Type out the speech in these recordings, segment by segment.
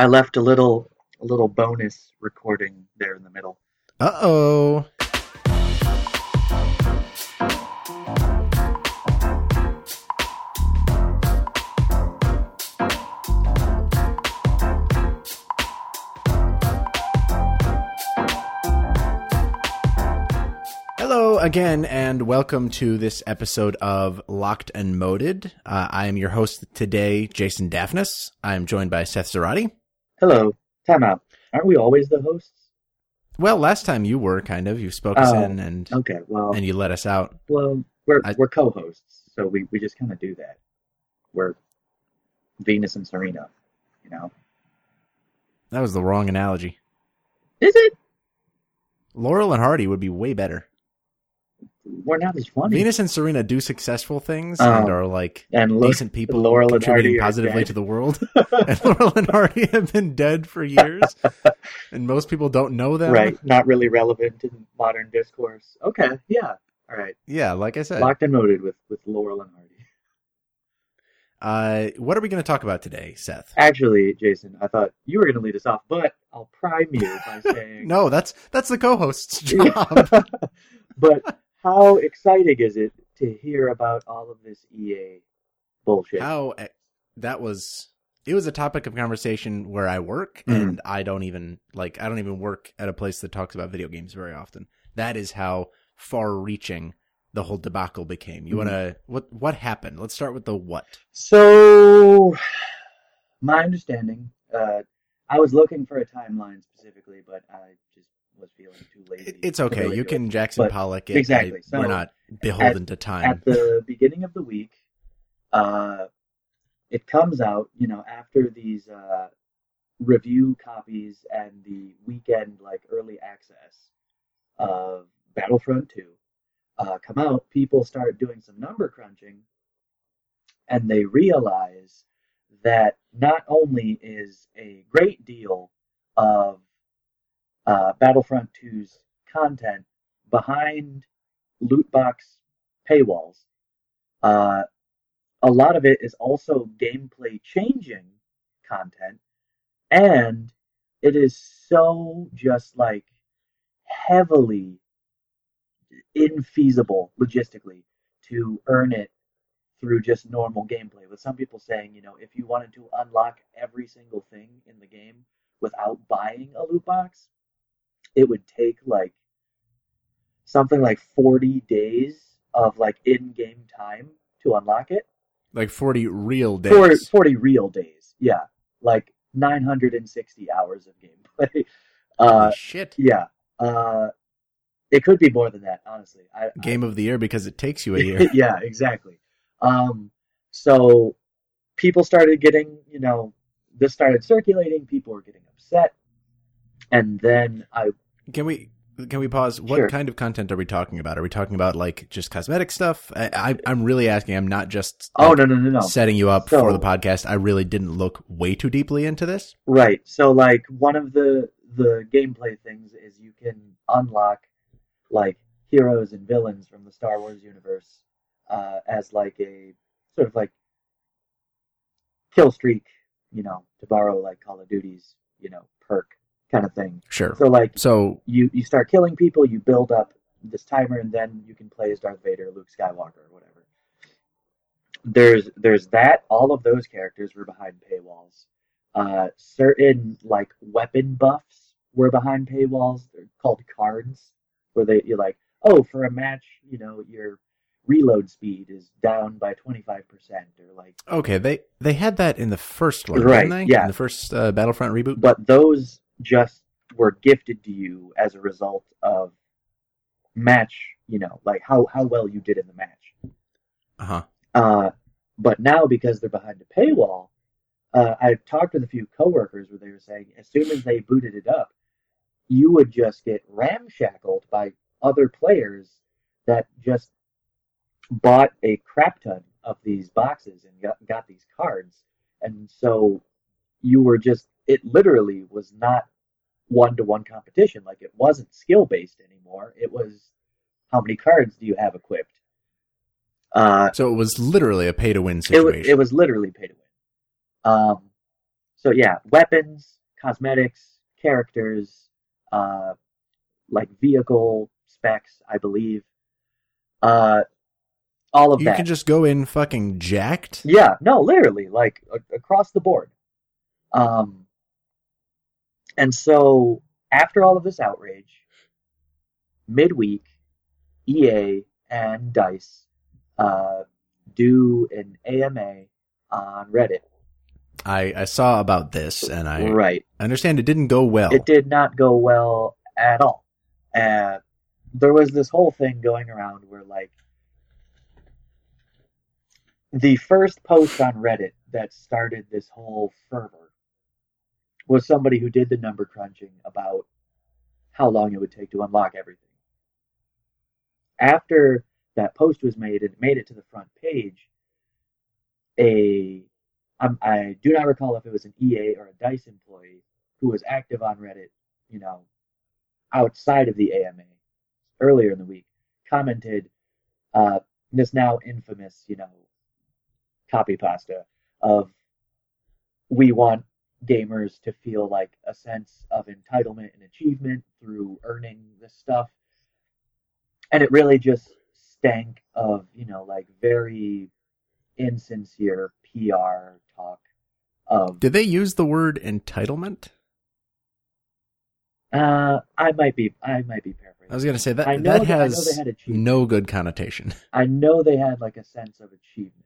I left a little a little bonus recording there in the middle. Uh oh. Hello again, and welcome to this episode of Locked and Moded. Uh, I am your host today, Jason Daphnis. I am joined by Seth Zarati. Hello. Time out. Aren't we always the hosts? Well, last time you were kind of. You spoke us Oh, in and Okay, well, and you let us out. well, we're I- we're co-hosts, so we we just kind of do that. We're Venus and Serena, you know. That was the wrong analogy. Is it? Laurel and Hardy would be way better. We're not as funny. Venus and Serena do successful things Oh. and are like and look, decent people Laurel contributing positively to the world. and Laurel and Hardy have been dead for years, and most people don't know them. right, not really relevant in modern discourse. Okay, yeah, all right. Yeah, like I said. Locked and loaded with with Laurel and Hardy. Uh, what are we going to talk about today, Seth? Actually, Jason, I thought you were going to lead us off, but I'll prime you by saying No, that's that's the co-host's job. but how exciting is it to hear about all of this EA bullshit? How that was it was a topic of conversation where I work Mhm. and I don't even like I don't even work at a place that talks about video games very often. That is how far reaching the whole debacle became. You Mhm. want to what what happened? Let's start with the what. So, my understanding, uh, I was looking for a timeline specifically, but I just was feeling too lazy. It's okay. really You can. Jackson But- Pollock it. exactly. I- So, we're not beholden to time. At the beginning of the week, uh, it comes out, you know, after these uh, review copies and the weekend like early access of Battlefront 2 uh, come out, people start doing some number crunching and they realize that not only is a great deal of uh, Battlefront 2's content behind loot box paywalls, uh, a lot of it is also gameplay changing content, and it is so just like heavily infeasible logistically to earn it through just normal gameplay. With some people saying, you know, if you wanted to unlock every single thing in the game without buying a loot box, it would take like something like 40 days of like in-game time to unlock it. like 40 real days. 40, 40 real days. Yeah. Like 960 hours of gameplay. Uh shit. yeah. Uh it could be more than that, honestly. I, I Game of the year because it takes you a year. yeah, exactly. Um, so people started getting, you know, this started circulating. People were getting upset, and then I Can we can we pause? What Sure. kind of content are we talking about? Are we talking about like just cosmetic stuff? I, I I'm really asking. I'm not just oh like, no no no no setting you up So- for the podcast. I really didn't look way too deeply into this. right. So like one of the the gameplay things is you can unlock like heroes and villains from the Star Wars universe uh, as like a sort of like kill streak, you know, to borrow like Call of Duty's you know perk kind of thing. Sure. So like So you you start killing people, you build up this timer, and then you can play as Darth Vader, or Luke Skywalker, or whatever. There's there's that. All of those characters were behind paywalls. Uh, certain like weapon buffs were behind paywalls. They're called cards, where they you're like, oh, for a match, you know, your reload speed is down by twenty five percent, or like okay, they they had that in the first one, Right, didn't they? yeah. In the first uh, Battlefront reboot. but those just were gifted to you as a result of match you know like how how well you did in the match Uh huh. uh but now because they're behind a paywall uh I've talked with a few coworkers where they were saying as soon as they booted it up you would just get ramshackled by other players that just bought a crap ton of these boxes and got, got these cards and so you were just it literally was not one to one competition like it wasn't skill based anymore it was how many cards do you have equipped uh So it was literally a pay to win it was, situation. it was literally pay to win um so yeah, weapons, cosmetics, characters, uh, like vehicle specs, I believe. Uh, all of You that. You can just go in fucking jacked. Yeah, no, literally, like a- across the board. Um, and so after all of this outrage, midweek, EA and Dice uh, do an AMA on Reddit. I, I saw about this and I right. understand it didn't go well. It did not go well at all. Uh, there was this whole thing going around where, like, the first post on Reddit that started this whole fervor was somebody who did the number crunching about how long it would take to unlock everything. After that post was made and made it to the front page, a um, I do not recall if it was an EA or a Dice employee who was active on Reddit, you know, outside of the AMA earlier in the week, commented uh, this now infamous, you know, copy pasta of we want gamers to feel like a sense of entitlement and achievement through earning this stuff. And it really just stank of, you know, like very insincere PR talk of Did they use the word entitlement? uh I might be I might be paraphrasing. I was gonna say that I know that that- has they had no good connotation. I know they had like a sense of achievement.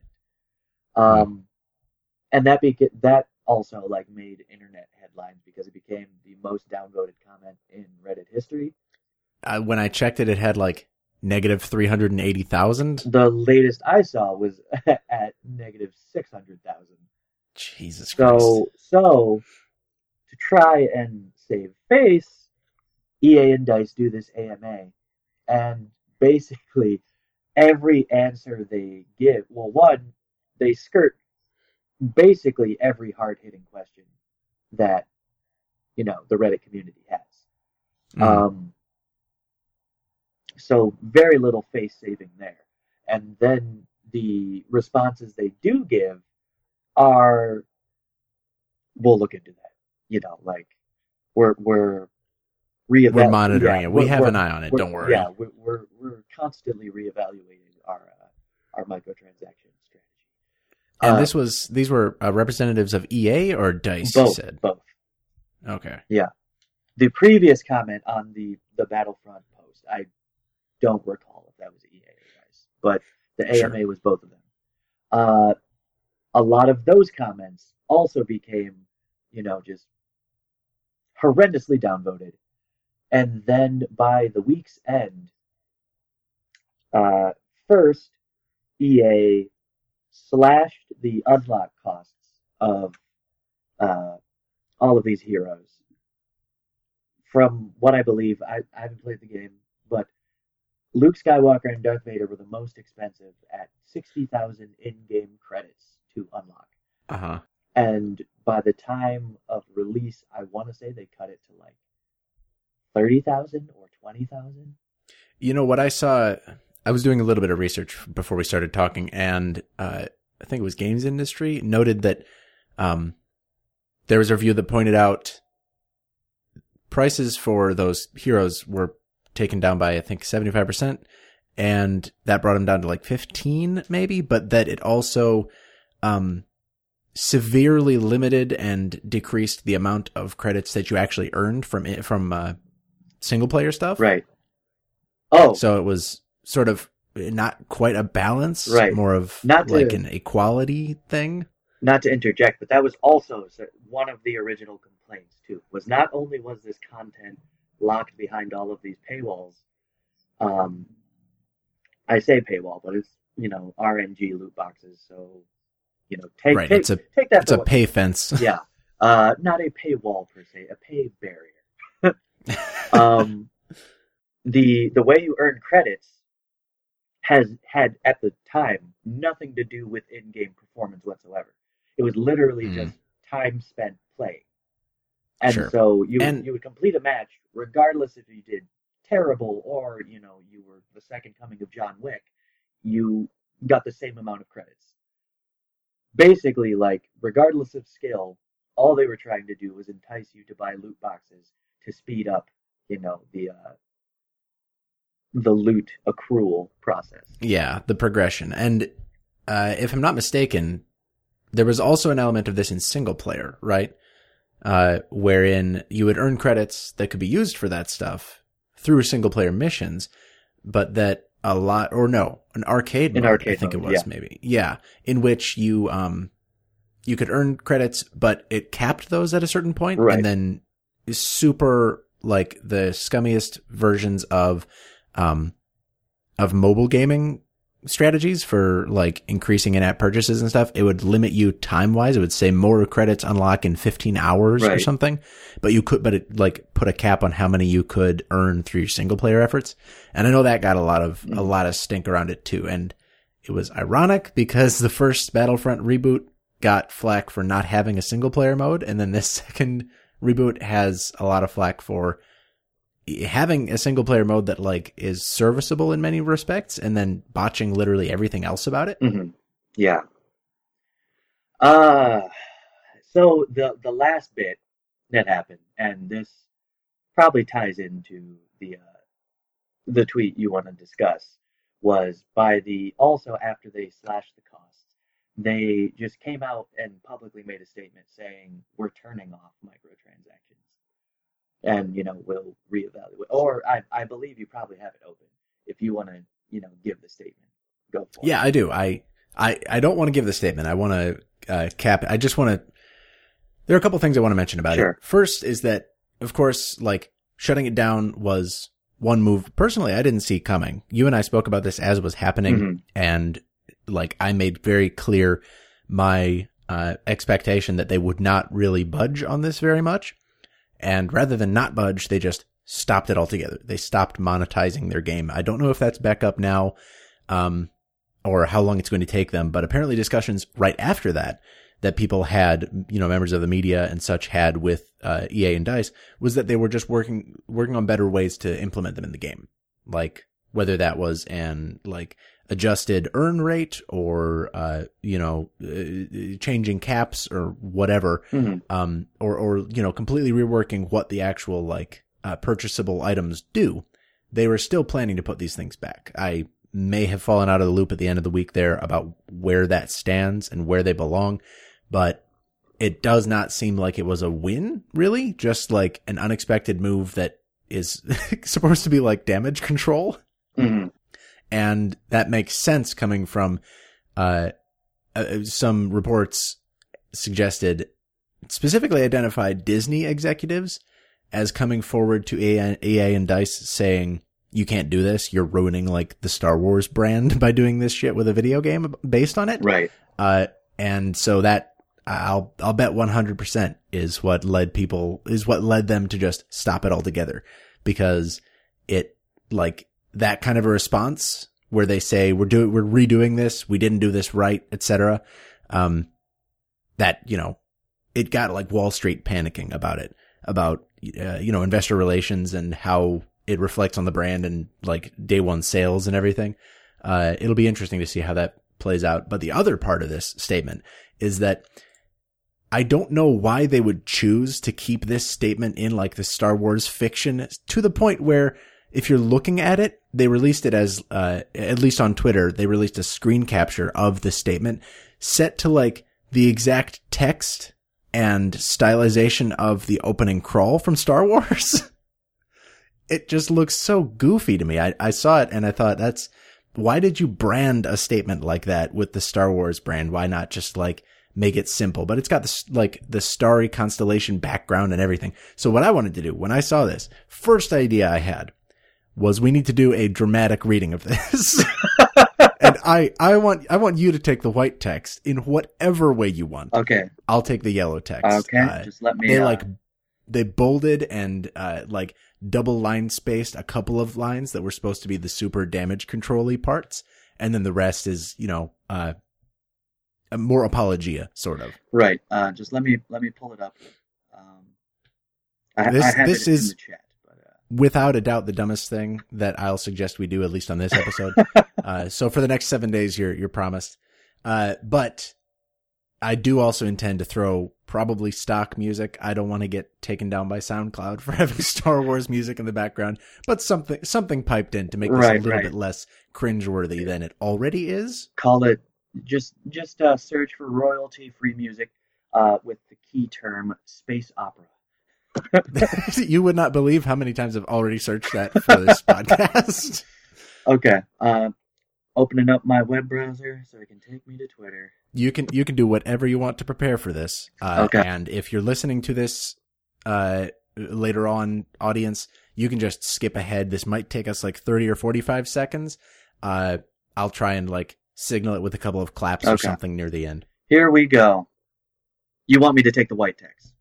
Um, and that be that also like made internet headlines because it became the most downvoted comment in Reddit history. Uh, when I checked it, it had like negative three hundred and eighty thousand. The latest I saw was at negative six hundred thousand. Jesus Christ! So so to try and save face, EA and Dice do this AMA, and basically every answer they give, well, one they skirt basically every hard hitting question that you know the Reddit community has. Mm. Um, so very little face saving there. And then the responses they do give are, we'll look into that. You know, like we're we're reevaluating. we're monitoring yeah, it. We have an eye on it. Don't worry. Yeah, we're we're, we're constantly reevaluating our uh, our microtransaction strategy. And Uh, this was these were uh, representatives of EA or Dice. both You said both. okay. Yeah. The previous comment on the the Battlefront post, I don't recall if that was EA or Dice, but the Sure. AMA was both of them. Uh, a lot of those comments also became, you know, just horrendously downvoted, and then by the week's end, uh, first EA slashed the unlock costs of uh, all of these heroes from what I believe, I, I haven't played the game, but Luke Skywalker and Darth Vader were the most expensive at 60,000 in game credits to unlock. Uh huh. And by the time of release, I want to say they cut it to like 30,000 or 20,000. You know what I saw? I was doing a little bit of research before we started talking, and uh, I think it was Games Industry noted that um, there was a review that pointed out prices for those heroes were taken down by I think seventy five percent, and that brought them down to like fifteen maybe, but that it also um, severely limited and decreased the amount of credits that you actually earned from it, from uh, single player stuff. Right. Oh, So it was sort of not quite a balance, Right. more of Not to- like an equality thing. not to interject, but that was also one of the original complaints too. Was not only was this content locked behind all of these paywalls, um, I say paywall, but it's you know RNG loot boxes, so you know take Right, take, it's a- take that It's a pay fence. yeah, uh, not a paywall per se, a pay barrier. um, the the way you earn credits has had at the time nothing to do with in-game performance whatsoever. It was literally Mhm. just time spent playing. And Sure. so you And- you would complete a match regardless if you did terrible or you know you were the second coming of John Wick. You got the same amount of credits. Basically, like regardless of skill, all they were trying to do was entice you to buy loot boxes to speed up, you know, the uh, the loot accrual process. Yeah, the progression. And uh, if I'm not mistaken, there was also an element of this in single player, right? Uh, wherein you would earn credits that could be used for that stuff through single player missions, but that a lot, or no, an arcade An mode, arcade I think mode, it was yeah. maybe. Yeah. In which you, um, you could earn credits, but it capped those at a certain point, Right. And then super, like the scummiest versions of, um, of mobile gaming strategies for like increasing in-app purchases and stuff, it would limit you time-wise. It would say more credits unlock in 15 hours or something, but you could, but it like put a cap on how many you could earn through your single player efforts. And I know that got a lot of, a lot of stink around it too. And it was ironic because the first Battlefront reboot got flack for not having a single player mode. And then this second reboot has a lot of flack for having a single player mode that like is serviceable in many respects and then botching literally everything else about it. hmm Yeah. Uh so the the last bit that happened, and this probably ties into the uh, the tweet you want to discuss, was by the also after they slashed the costs, they just came out and publicly made a statement saying we're turning off microtransactions, and you know we'll reevaluate. Or I I believe you probably have it open if you want to you know give the statement. Go for Yeah, it. I do. I I I don't want to give the statement. I want to uh, cap it. I just want to. There are a couple things I want to mention about Sure. it. First is that, of course, like shutting it down was one move. Personally, I didn't see coming. You and I spoke about this as it was happening, Mhm. and like I made very clear my uh, expectation that they would not really budge on this very much. And rather than not budge, they just stopped it altogether. They stopped monetizing their game. I don't know if that's back up now. Um, or how long it's going to take them. But apparently discussions right after that, that people had, you know, members of the media and such had with, uh, EA and DICE was that they were just working, working on better ways to implement them in the game. Like whether that was an like adjusted earn rate or, uh, you know, uh, changing caps or whatever. Mhm. Um, or, or, you know, completely reworking what the actual like, uh, purchasable items do. They were still planning to put these things back. I may have fallen out of the loop at the end of the week there about where that stands and where they belong, but it does not seem like it was a win, really. Just like an unexpected move that is supposed to be like damage control. Mhm. And that makes sense coming from, uh, uh, some reports suggested specifically identified Disney executives as coming forward to EA, EA and DICE saying, you can't do this. You're ruining like the Star Wars brand by doing this shit with a video game based on it. Right. Uh, and so that I'll, I'll bet 100% is what led people, is what led them to just stop it altogether because it like that kind of a response where they say, we're doing, we're redoing this. We didn't do this right, etc. Um, that, you know, it got like Wall Street panicking about it, about, uh, you know, investor relations and how it reflects on the brand and like day one sales and everything. Uh, it'll be interesting to see how that plays out. But the other part of this statement is that I don't know why they would choose to keep this statement in like the Star Wars fiction to the point where if you're looking at it, they released it as, uh, at least on Twitter, they released a screen capture of the statement set to like the exact text and stylization of the opening crawl from Star Wars. it just looks so goofy to me. I, I saw it and I thought that's, why did you brand a statement like that with the Star Wars brand? Why not just like make it simple? But it's got this, like the starry constellation background and everything. So what I wanted to do when I saw this, first idea I had was we need to do a dramatic reading of this. and I, I want, I want you to take the white text in whatever way you want. Okay. I'll take the yellow text. Okay. Uh, Just let me. they uh, like they bolded and uh like double line spaced a couple of lines that were supposed to be the super damage control parts and then the rest is you know uh more apologia sort of Right. Uh, just let me let me pull it up. Um, I, This- I this is- without a doubt the dumbest thing that I'll suggest we do at least on this episode uh so for the next 7 days you're you're promised uh but I do also intend to throw probably stock music. I don't want to get taken down by SoundCloud for having Star Wars music in the background, but something something piped in to make this Right, a little right. bit less cringeworthy than it already is. Call it just just uh, search for royalty free music uh, with the key term space opera. you would not believe how many times I've already searched that for this podcast. Okay. Uh, opening up my web browser so it can take me to Twitter. You can you can do whatever you want to prepare for this. Uh, Okay. And if you're listening to this uh, later on, audience, you can just skip ahead. This might take us like 30 or 45 seconds. Uh, I'll try and like signal it with a couple of claps or something near the end. Here we go. You want me to take the white text?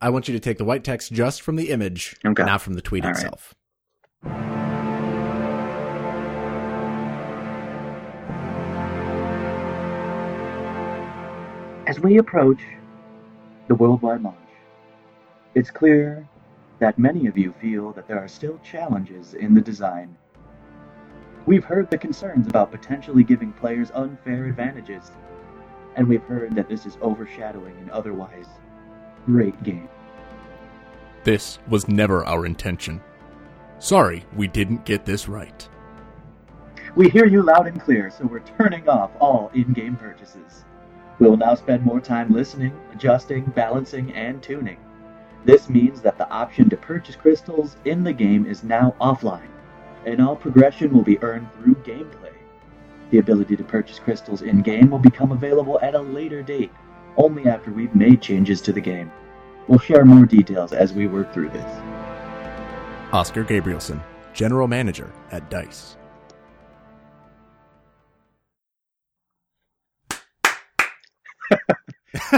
I want you to take the white text just from the image, Okay. not from the tweet All right. itself. As we approach the worldwide launch, it's clear that many of you feel that there are still challenges in the design. We've heard the concerns about potentially giving players unfair advantages, and we've heard that this is overshadowing an otherwise great game. This was never our intention. Sorry, we didn't get this right. We hear you loud and clear, so we're turning off all in game purchases. We will now spend more time listening, adjusting, balancing, and tuning. This means that the option to purchase crystals in the game is now offline, and all progression will be earned through gameplay. The ability to purchase crystals in game will become available at a later date, only after we've made changes to the game. We'll share more details as we work through this. Oskar Gabrielson, General Manager at DICE.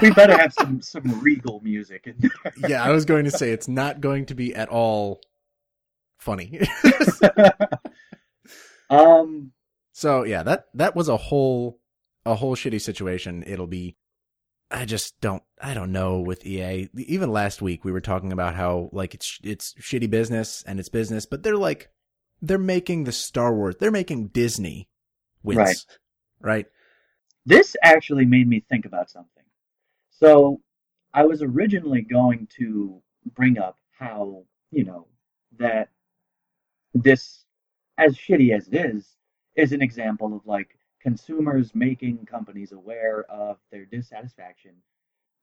We better have some, some regal music in there. yeah, I was going to say it's not going to be at all funny. um, so yeah, that that was a whole a whole shitty situation. It'll be I just don't I don't know with EA. Even last week we were talking about how like it's it's shitty business and it's business, but they're like they're making the Star Wars. They're making Disney wins. Right. Right? this actually made me think about something. So, I was originally going to bring up how, you know, that this, as shitty as it is, is an example of like consumers making companies aware of their dissatisfaction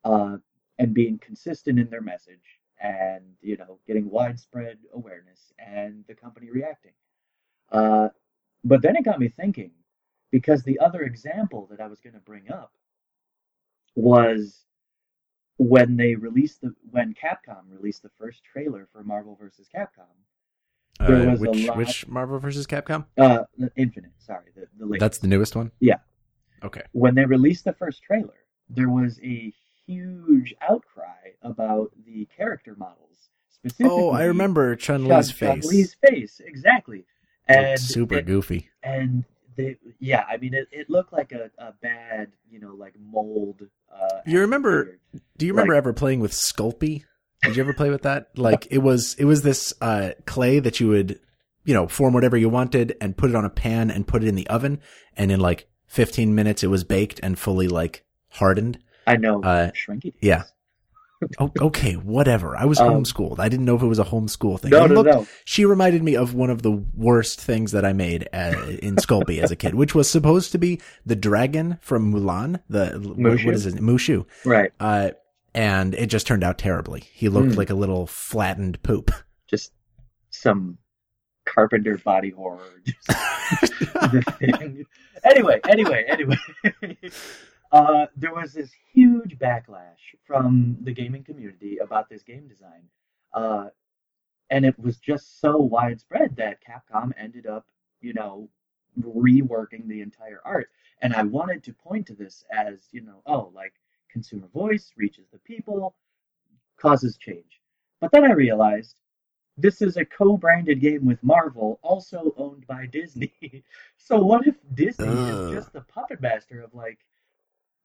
uh, and being consistent in their message and, you know, getting widespread awareness and the company reacting. Uh, but then it got me thinking because the other example that I was going to bring up was when they released the when Capcom released the first trailer for Marvel vs. Capcom. Uh, which lot- which Marvel versus Capcom? Uh, Infinite, sorry, the the latest. That's the newest one. Yeah. Okay. when they released the first trailer, there was a huge outcry about the character models. Specifically, Oh, I remember Chun Chun- Li's face. Chun-Li's face, exactly. Looked And super it- goofy. and they, yeah, I mean, it, it looked like a, a bad, you know, like mold. Uh, You remember-. Do you remember Like- ever playing with Sculpey? Did you ever play with that? Like it was it was this uh clay that you would, you know, form whatever you wanted and put it on a pan and put it in the oven and in like 15 minutes it was baked and fully like hardened. I know, uh, Shrinky. Yeah. Oh, okay, whatever. I was Um, homeschooled. I didn't know if it was a homeschool thing. No, It no, looked- no. She reminded me of one of the worst things that I made uh, in Sculpey as a kid, which was supposed to be the dragon from Mulan. The Mushu? what is name? Mushu. Right. Uh, and it just turned out terribly. He looked Hmm. like a little flattened poop. Just some carpenter body horror. Just. Anyway, anyway, anyway. uh, there was this huge backlash from the gaming community about this game design. Uh, and it was just so widespread that Capcom ended up, you know, reworking the entire art. And I wanted to point to this as, you know, oh, like consumer voice reaches the people, causes change. But then I realized this is a co-branded game with Marvel, also owned by Disney. so what if Disney Ugh. is just the puppet master of like,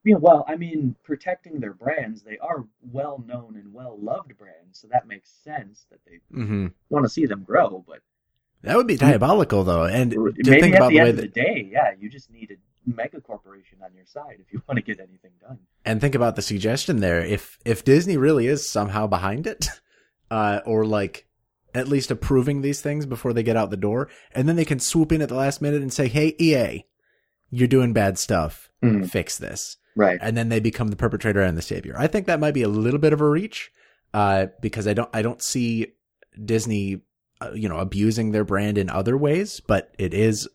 you know, well, I mean, protecting their brands. They are well-known and well-loved brands, so that makes sense that they hmm want to see them grow. But That would be diabolical, though. And to maybe think at about the the end way of that the day, yeah, you just need to mega corporation on your side if you want to get anything done. And think about the suggestion there. If if Disney really is somehow behind it, uh, or like at least approving these things before they get out the door, and then they can swoop in at the last minute and say, "Hey, EA, you're doing bad stuff. Mhm. Fix this." Right. and then they become the perpetrator and the savior. I think that might be a little bit of a reach, uh, because I don't I don't see Disney, uh, you know, abusing their brand in other ways, but it is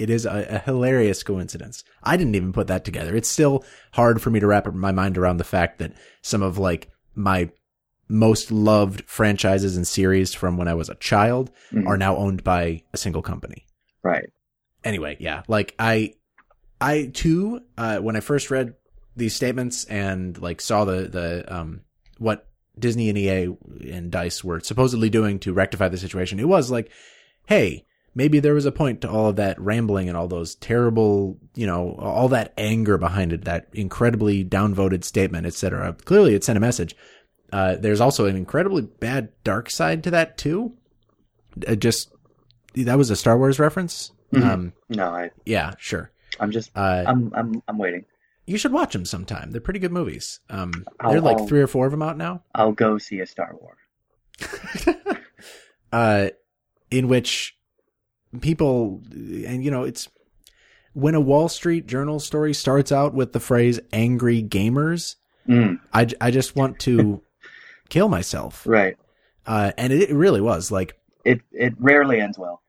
it is a, a hilarious coincidence. I didn't even put that together. It's still hard for me to wrap my mind around the fact that some of like my most loved franchises and series from when I was a child Mhm. are now owned by a single company Right. anyway, yeah, like I, I too, uh, when I first read these statements and like saw the, the, um, what Disney and EA and DICE were supposedly doing to rectify the situation, it was like, hey, maybe there was a point to all of that rambling and all those terrible, you know, all that anger behind it, that incredibly downvoted statement, etc. Clearly it sent a message. Uh, there's also an incredibly bad dark side to that too. Uh, just, that was a Star Wars reference. Mhm. Um, No, I yeah, sure. I'm just Uh, I'm I'm I'm waiting. you should watch them sometime. They're pretty good movies. Um, are like I'll- three or four of them out now. I'll go see a Star Wars. uh, in which people, and you know, it's when a Wall Street Journal story starts out with the phrase "angry gamers." Mm, I, I just want to kill myself. right. Uh, and it, it really was like It it rarely ends well.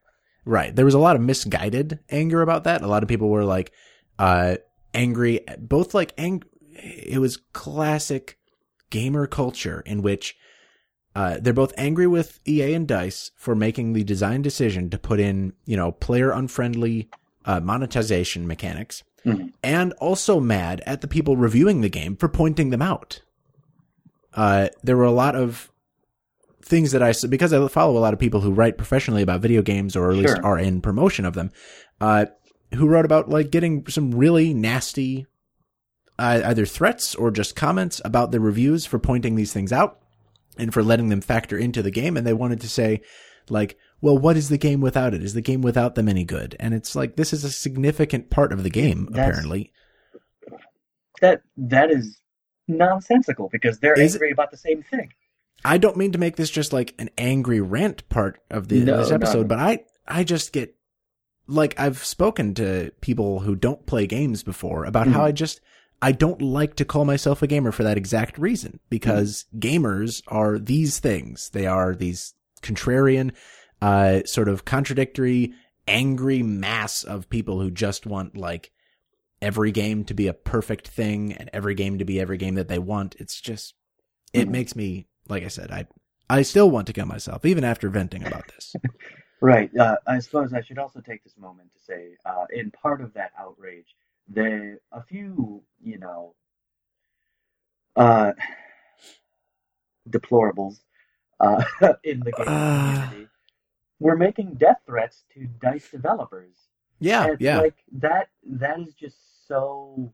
Right. There was a lot of misguided anger about that. A lot of people were like, uh, angry, both like ang, it was classic gamer culture in which, uh, they're both angry with EA and DICE for making the design decision to put in, you know, player unfriendly, uh, monetization mechanics Mhm. and also mad at the people reviewing the game for pointing them out. Uh, there were a lot of things that I because I follow a lot of people who write professionally about video games or at least are in promotion of them, uh, who wrote about like getting some really nasty uh, either threats or just comments about the reviews for pointing these things out and for letting them factor into the game. And they wanted to say, like, well, what is the game without it? Is the game without them any good? And it's like this is a significant part of the game, That's- apparently. That that is nonsensical because they're Is it- angry about the same thing. I don't mean to make this just like an angry rant part of the, No, this episode, but I I just get like I've spoken to people who don't play games before about how Mhm. I just I don't like to call myself a gamer for that exact reason because gamers are these things. They are these contrarian, uh, sort of contradictory, angry mass of people who just want like every game to be a perfect thing and every game to be every game that they want. It's just it Mhm. makes me like I said, I I still want to kill myself even after venting about this. Right. Uh, I suppose I should also take this moment to say, uh, in part of that outrage, there a few, you know, uh, deplorables uh, in the game Ah. community were making death threats to Dice developers. Yeah, And, yeah. Like that. That is just so.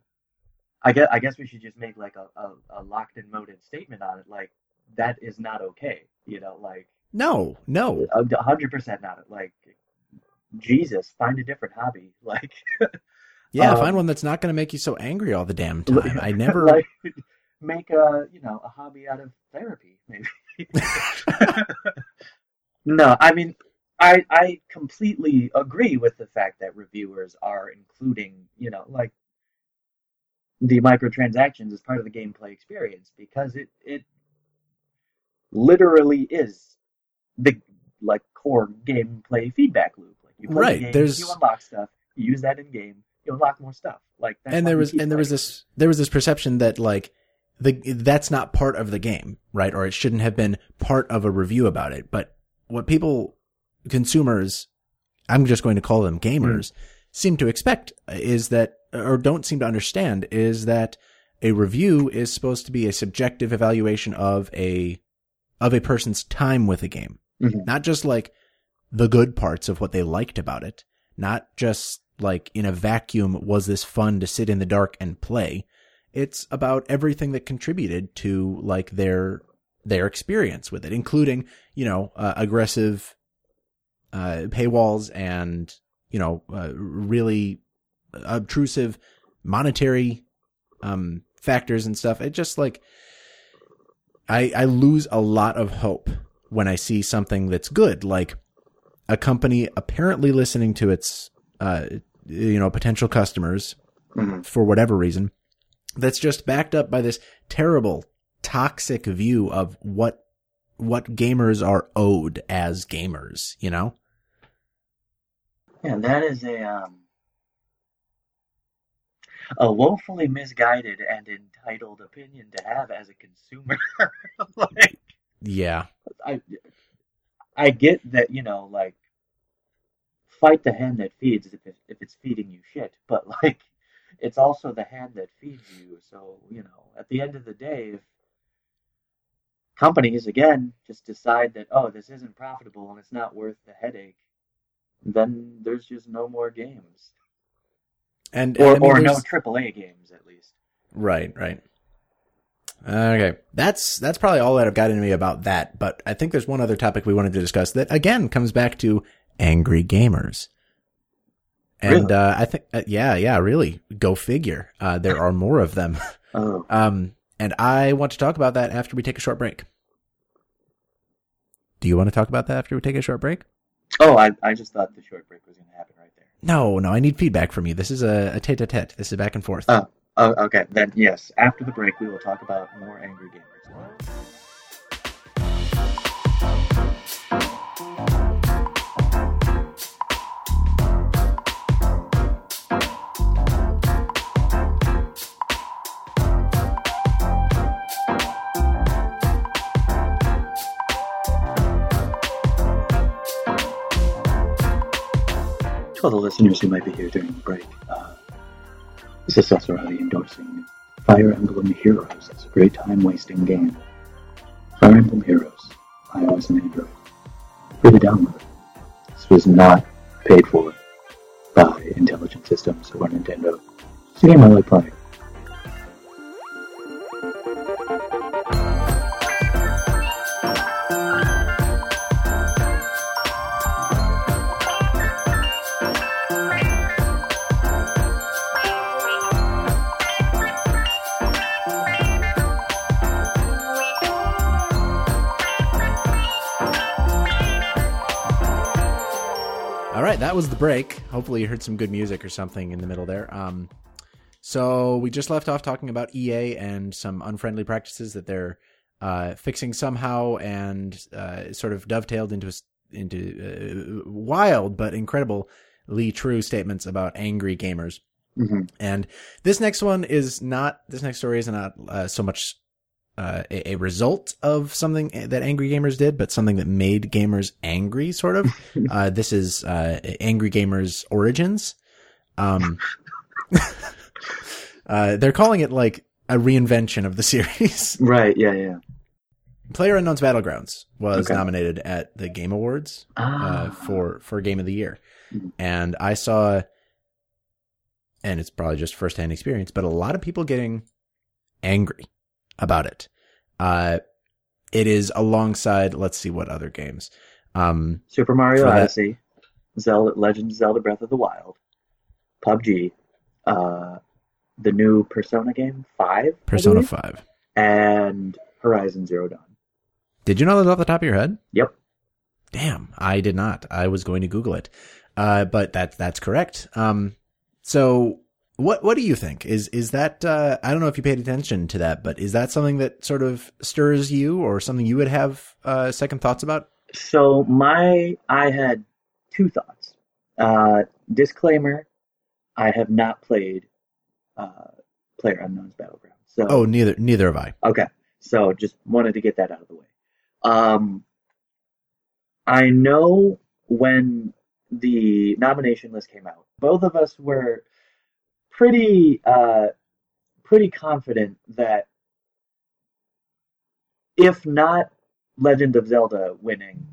I guess. I guess we should just make like a, a, a locked and moded statement on it. Like that is not okay. You know, like no, no. a hundred percent not like Jesus, find a different hobby. Like Yeah, Um, find one that's not going to make you so angry all the damn time. I never like make a you know a hobby out of therapy, maybe. no, I mean I I completely agree with the fact that reviewers are including, you know, like the microtransactions as part of the gameplay experience because it it literally is the like core gameplay feedback loop. Like you play Right, the game, there's- you unlock stuff, you use that in game, you unlock more stuff. Like that's and there was and there was this there was this perception that like the that's not part of the game, right? Or it shouldn't have been part of a review about it. But what people consumers, I'm just going to call them gamers, seem to expect is that or don't seem to understand is that a review is supposed to be a subjective evaluation of a of a person's time with a game. Mhm. Not just like the good parts of what they liked about it, not just like in a vacuum was this fun to sit in the dark and play. It's about everything that contributed to like their their experience with it, including you know uh, aggressive uh, paywalls and you know uh, really obtrusive monetary um, factors and stuff. It just like I I lose a lot of hope when I see something that's good, like a company apparently listening to its uh, you know potential customers Mhm. for whatever reason that's just backed up by this terrible toxic view of what what gamers are owed as gamers you know Yeah, that is a um a woefully misguided and entitled opinion to have as a consumer. like yeah I I get that, you know, like fight the hand that feeds if it, if it's feeding you shit, but like it's also the hand that feeds you. So, you know, at the end of the day if companies again just decide that oh, this isn't profitable and it's not worth the headache, then there's just no more games. and Or I mean, or no AAA games at least. right right okay that's that's probably all that i've got in me about that but i think there's one other topic we wanted to discuss that again comes back to angry gamers and Really? uh, I think, uh, yeah, yeah, really. Go figure. Uh, there are more of them. Oh. Um, and I want to talk about that after we take a short break. Do you want to talk about that after we take a short break? Oh, I, I just thought the short break was going to happen right there. No, no, I need feedback from you. This is a, a tete a tete. This is back and forth. Oh. Oh, okay. Then yes, after the break, we will talk about more angry gamers. All the listeners who might be here during the break, uh, this is Seth Zarati endorsing Fire Emblem Heroes as a great time wasting game. Fire Emblem Heroes, iOS and Android. Free to download. This was not paid for by Intelligent Systems or Nintendo. It's a game I like playing. Break. Hopefully, you heard some good music or something in the middle there. Um, so we just left off talking about EA and some unfriendly practices that they're uh, fixing somehow, and uh, sort of dovetailed into a into uh, wild but incredibly true statements about angry gamers. hmm And this next one is not. This next story is not uh, so much uh, a, a result of something that angry gamers did, but something that made gamers angry. Sort of. uh, this is uh, angry gamers origins. Um, uh, they're calling it like a reinvention of the series. Right, yeah, yeah. Player Unknown's Battlegrounds was Okay. nominated at the Game Awards Ah, uh, for for Game of the Year, Mhm. and I saw, and it's probably just firsthand experience, but a lot of people getting angry about it. Uh, it is alongside, let's see what other games. Um, Super Mario for that- Odyssey, Zelda, Legend of Zelda Breath of the Wild, PUBG, uh, the new Persona game, 5? Persona Five. and Horizon Zero Dawn. Did you know that off the top of your head? Yep. Damn, I did not. I was going to Google it, uh, but that that's correct. Um, so what what do you think? Is is that uh, I don't know if you paid attention to that, but is that something that sort of stirs you, or something you would have uh, second thoughts about? So my I had two thoughts. Uh, disclaimer: I have not played uh, Player Unknown's Battleground. So Oh, neither neither have I. okay. So just wanted to get that out of the way. Um, I know when the nomination list came out, both of us were pretty uh, pretty confident that if not Legend of Zelda winning,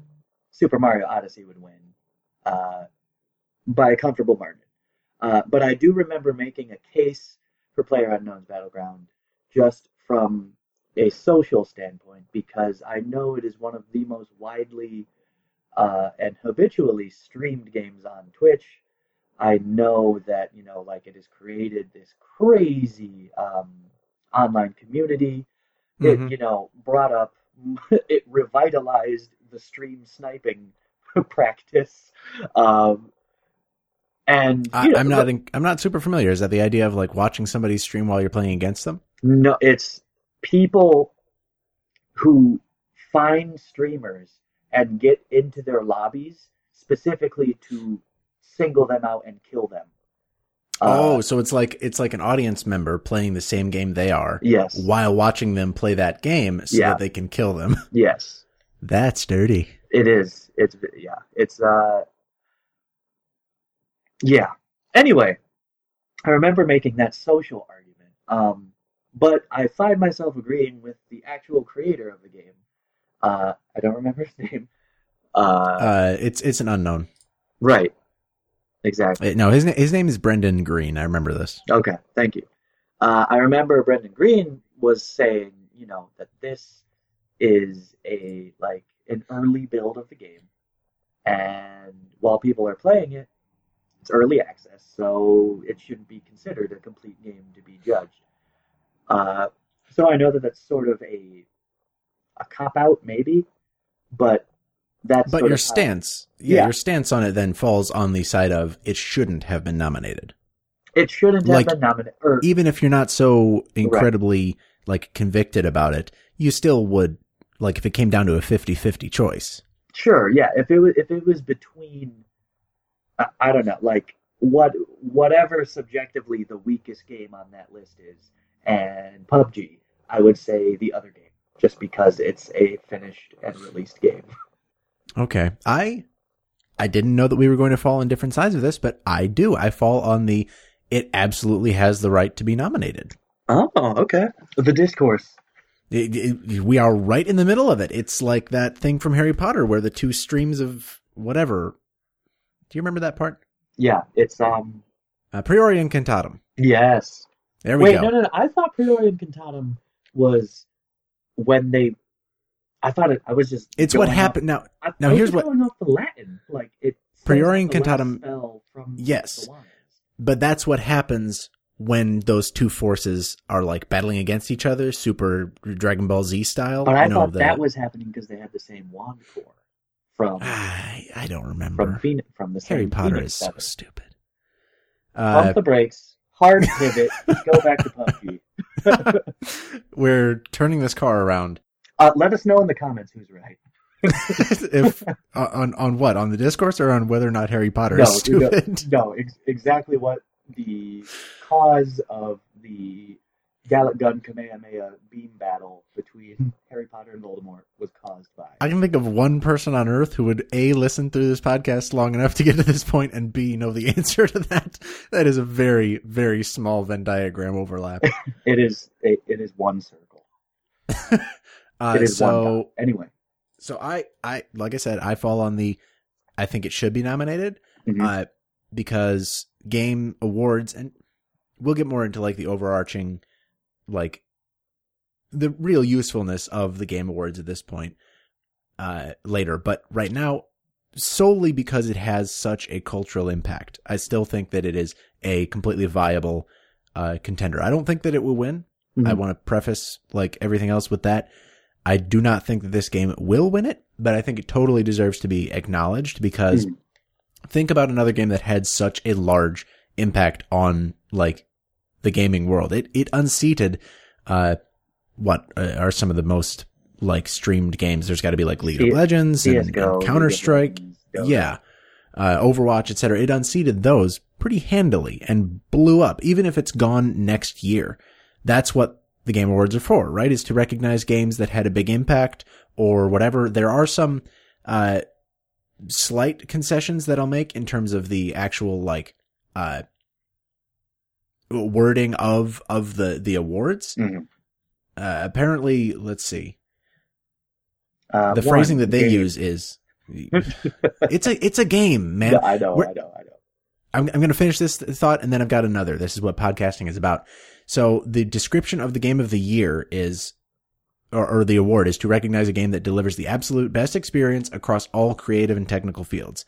Super Mario Odyssey would win uh, by a comfortable margin. Uh, but I do remember making a case for Player Unknown's Battleground just from a social standpoint because I know it is one of the most widely uh, and habitually streamed games on Twitch. I know that you know, like it has created this crazy um, online community. It Mhm. you know brought up, it revitalized the stream sniping practice, um, and I, I'm not. In, I'm not super familiar. Is that the idea of like watching somebody stream while you're playing against them? No, it's people who find streamers and get into their lobbies specifically to single them out and kill them. oh, Uh, so it's like it's like an audience member playing the same game they are yes, while watching them play that game, so Yeah. that they can kill them. yes, That's dirty. it is. It's yeah, it's uh, yeah. Anyway, I remember making that social argument. Um, but I find myself agreeing with the actual creator of the game. Uh, I don't remember his name. Uh, Uh, it's it's an unknown. right. Exactly. No, his na- his name is Brendan Greene. I remember this. Okay, thank you. Uh, I remember Brendan Greene was saying, you know, that this is a like an early build of the game, and while people are playing it, it's early access, so it shouldn't be considered a complete game to be judged. Uh, so I know that that's sort of a a cop out, maybe, but that's But your stance, yeah, Yeah. your stance on it then falls on the side of it shouldn't have been nominated. it shouldn't have like, been nominated. Or Even if you're not so incredibly like convicted about it, you still would like if it came down to a 50-50 choice. Sure, yeah. If it was if it was between, I, I don't know, like what whatever subjectively the weakest game on that list is, and PUBG, I would say the other game, just because it's a finished and released game. Okay. I I didn't know that we were going to fall on different sides of this, but I do. I fall on the it absolutely has the right to be nominated. Oh, okay. The discourse. It- it- we are right in the middle of it. It's like that thing from Harry Potter where the two streams of whatever. Do you remember that part? Yeah, it's um. Uh, Priori Incantatem. Yes. There we Wait, go. no, no, no. I thought Priori Incantatem was when they. I thought it. I was just. It's what happened. Now, Off, I, Now, I here's what- Going off the Latin, like it. Priori Incantatem- Yes. but that's what happens when those two forces are like battling against each other, super Dragon Ball Z style. But I thought the- that was happening because they had the same wand core from I, I don't remember. from Phoenix, from the Harry Potter Phoenix is so stupid. Pump Uh, the brakes, hard pivot, go back to PUBG. we're turning this car around. Uh, let us know in the comments who's right. if uh, on on what on the discourse or on whether or not Harry Potter No, is stupid. No, ex- exactly what the cause of the Galick Gun Kamehameha beam battle between Harry Potter and Voldemort was caused by. I can think of one person on Earth who would a listen through this podcast long enough to get to this point, and b know the answer to that. That is a very very small Venn diagram overlap. It is it, it is one circle. Uh, It is one so dot. Anyway, so I I like I said I fall on the I think it should be nominated Mhm. uh, because game awards and we'll get more into like the overarching like the real usefulness of the game awards at this point uh later but right now solely because it has such a cultural impact I still think that it is a completely viable uh contender I don't think that it will win I Mhm. want to preface like everything else with that. I do not think that this game will win it, but I think it totally deserves to be acknowledged because Mhm. think about another game that had such a large impact on like the gaming world. It it unseated uh what uh, are some of the most like streamed games. There's got to be like League of Legends and, of Counter Strike. Yeah. Uh, Overwatch, etc. It unseated those pretty handily and blew up, even if it's gone next year. That's what the Game Awards are for, right? Is to recognize games that had a big impact or whatever. There are some, uh, slight concessions that I'll make in terms of the actual, like, uh, wording of, of the, the awards. Mhm. Uh, apparently, let's see. Uh, The one, phrasing that they game. use is, it's a, it's a game, man. Yeah, I know, We're- I know, I know. I'm, I'm going to finish this thought and then I've got another. This is what podcasting is about. So the description of the game of the year is, or, or the award is to recognize a game that delivers the absolute best experience across all creative and technical fields.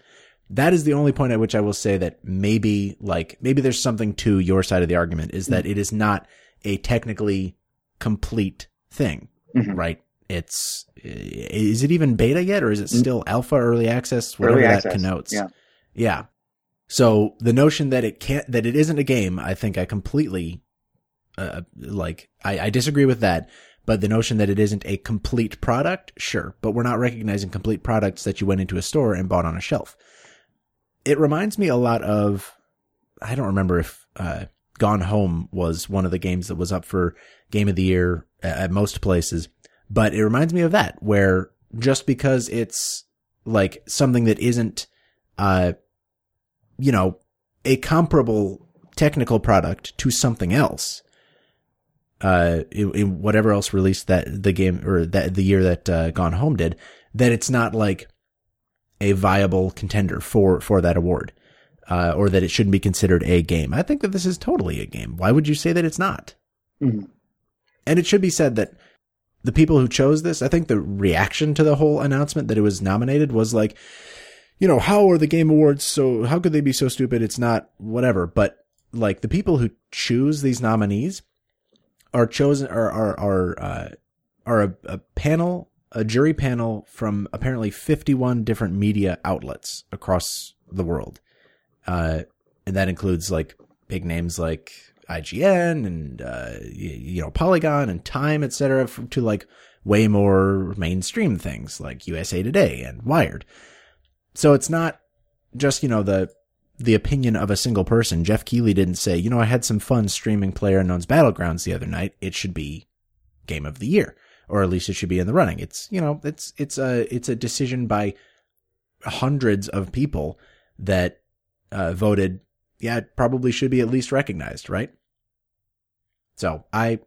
that is the only point at which I will say that maybe like maybe there's something to your side of the argument is that it is not a technically complete thing, Mhm. right? It's is it even beta yet or is it still alpha early access whatever Early that connotes? yeah. Yeah. So the notion that it can't that it isn't a game, I think I completely uh, like I, I disagree with that. But the notion that it isn't a complete product, sure. But we're not recognizing complete products that you went into a store and bought on a shelf. It reminds me a lot of I don't remember if uh, Gone Home was one of the games that was up for Game of the Year at most places, but it reminds me of that where just because it's like something that isn't uh you know a comparable technical product to something else uh in, in whatever else released that the game or that the year that uh, Gone Home did that it's not like a viable contender for for that award uh or that it shouldn't be considered a game. I think that this is totally a game. Why would you say that it's not? Mhm. And it should be said that the people who chose this, I think the reaction to the whole announcement that it was nominated was like, you know, how are the game awards so, how could they be so stupid? It's not whatever. But like the people who choose these nominees are chosen, are, are, are, uh, are a, a panel, a jury panel from apparently 51 different media outlets across the world. Uh, and that includes like big names like IGN and uh, you know Polygon and Time, etc., to like way more mainstream things like USA Today and Wired. So it's not just you know the the opinion of a single person. Geoff Keighley didn't say, you know, I had some fun streaming PlayerUnknown's Battlegrounds the other night. It should be Game of the Year, or at least it should be in the running. It's you know, it's it's a it's a decision by hundreds of people that uh, voted yeah, it probably should be at least recognized, right? So I,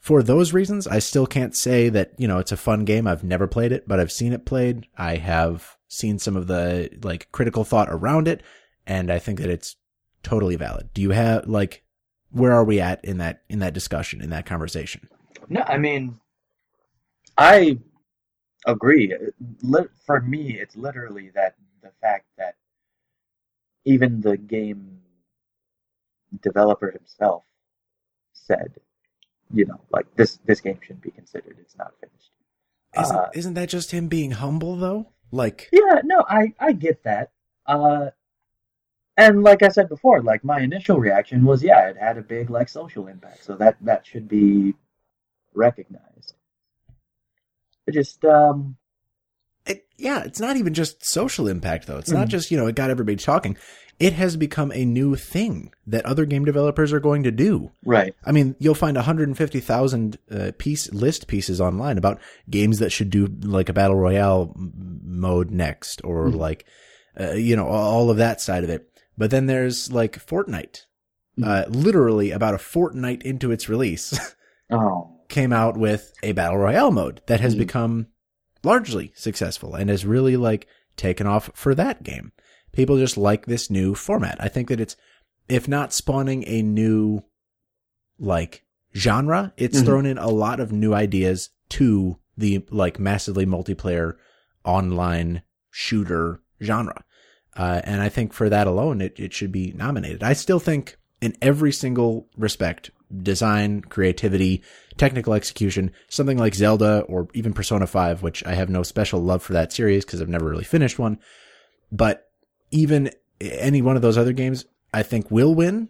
for those reasons, I still can't say that, you know, it's a fun game. I've never played it, but I've seen it played. I have seen some of the like critical thought around it, and I think that it's totally valid. Do you have like, where are we at in that, in that discussion, in that conversation? No, I mean, I agree. For me, it's literally that the fact that even the game developer himself said, you know, like this this game shouldn't be considered. It's not finished. Isn't, Uh, isn't that just him being humble though? Like, Yeah, no, I I get that. Uh, and like I said before, like my initial reaction was, yeah, it had a big like social impact, so that that should be recognized. It just um, it, yeah, it's not even just social impact though. It's not Mhm. just, you know, it got everybody talking. It has become a new thing that other game developers are going to do. right. I mean, you'll find 150,000 uh, piece list pieces online about games that should do like a battle royale mode next or Mhm. like uh, you know, all of that side of it. But then there's like Fortnite. Uh, literally about a fortnight into its release Oh, came out with a battle royale mode that has Mhm. become largely successful and has really like taken off for that game. People just like this new format. I think that it's, if not spawning a new like genre, it's Mhm. thrown in a lot of new ideas to the like massively multiplayer online shooter genre. Uh, and I think for that alone, it, it should be nominated. I still think in every single respect, design, creativity, technical execution, something like Zelda or even Persona 5, which I have no special love for that series because I've never really finished one. But even any one of those other games, I think will win,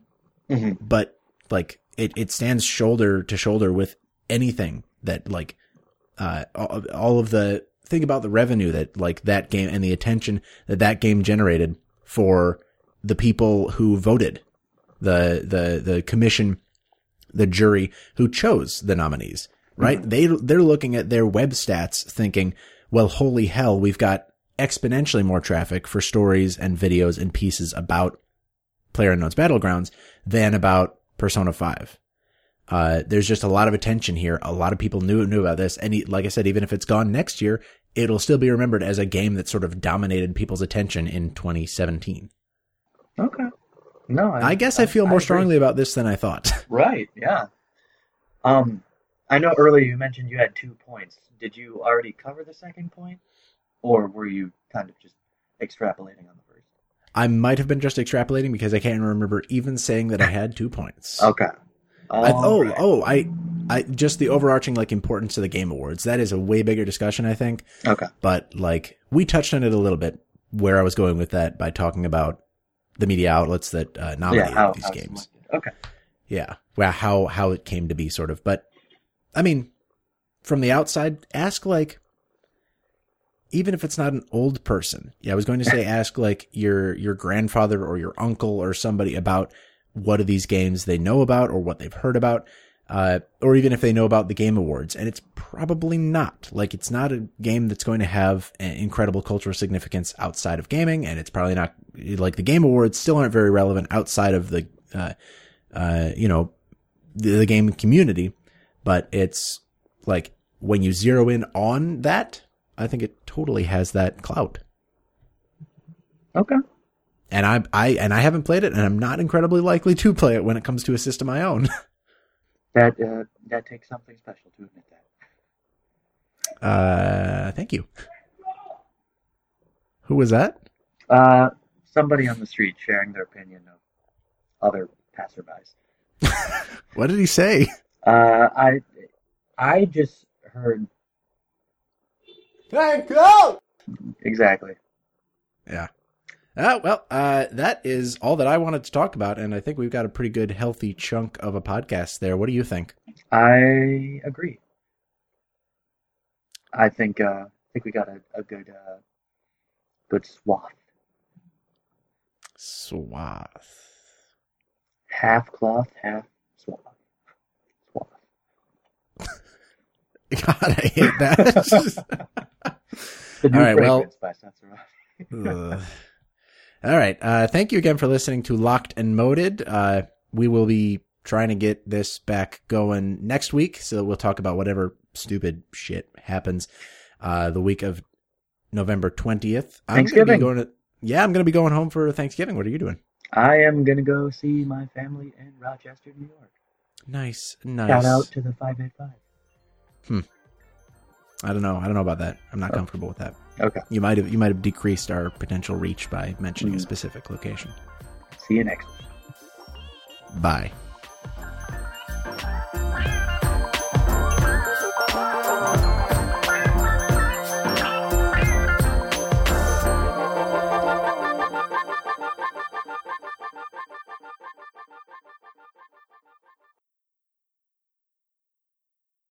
Mhm. but like it, it stands shoulder to shoulder with anything that like, uh, all of the, think about the revenue that like that game and the attention that that game generated for the people who voted, the, the, the commission, the jury who chose the nominees, right? Mm-hmm. They, they're looking at their web stats thinking, well, holy hell, we've got exponentially more traffic for stories and videos and pieces about Player Unknown's Battlegrounds than about Persona 5. Uh, there's just a lot of attention here. A lot of people knew knew about this, and like I said, even if it's gone next year, it'll still be remembered as a game that sort of dominated people's attention in 2017. okay. No, I, I guess I feel more agree. strongly about this than I thought. Right. Yeah. Um, I know earlier you mentioned you had two points. Did you already cover the second point, or were you kind of just extrapolating on the first? I might have been just extrapolating because I can't remember even saying that I had two points. Okay. I, oh, Alright. oh, I, I just the overarching like importance of the Game Awards. That is a way bigger discussion, I think. Okay. But like we touched on it a little bit where I was going with that by talking about the media outlets that uh, Yeah. nominated How, these how games. Okay. Yeah, well, how how it came to be, sort of. But I mean, from the outside, ask like, even if it's not an old person. Yeah, I was going to say ask like your your grandfather or your uncle or somebody about what are these games they know about or what they've heard about, uh, or even if they know about the Game Awards. And it's probably not like it's not a game that's going to have incredible cultural significance outside of gaming, and it's probably not like the Game Awards still aren't very relevant outside of the. Uh, uh, you know, the, the game community, but it's like when you zero in on that, I think it totally has that clout. Okay. And I, I, and I haven't played it, and I'm not incredibly likely to play it when it comes to a system I own. That uh, that takes something special to admit that. Uh, thank you. Who was that? Uh, somebody on the street sharing their opinion of other passerbys. What did he say? Uh, I I just heard Thank you. exactly. Yeah. Uh, well, uh, that is all that I wanted to talk about, and I think we've got a pretty good, healthy chunk of a podcast there. What do you think? I agree. I think uh, I think we got a, a good uh, good swath. Swath. Half cloth, half swath. Swath. God, I hate that. All right, well- by. All right. Uh, thank you again for listening to Locked and Moded. Uh, we will be trying to get this back going next week, so we'll talk about whatever stupid shit happens uh, the week of November twentieth. I'm gonna be Thanksgiving. going to. Yeah, I'm going to be going home for Thanksgiving. What are you doing? I am gonna go see my family in Rochester, New York. Nice, nice. Shout out to the five eight five. Hmm. I don't know. I don't know about that. I'm not Oh. comfortable with that. Okay. You might have you might have decreased our potential reach by mentioning mm-hmm. a hmm. specific location. See you next. Bye.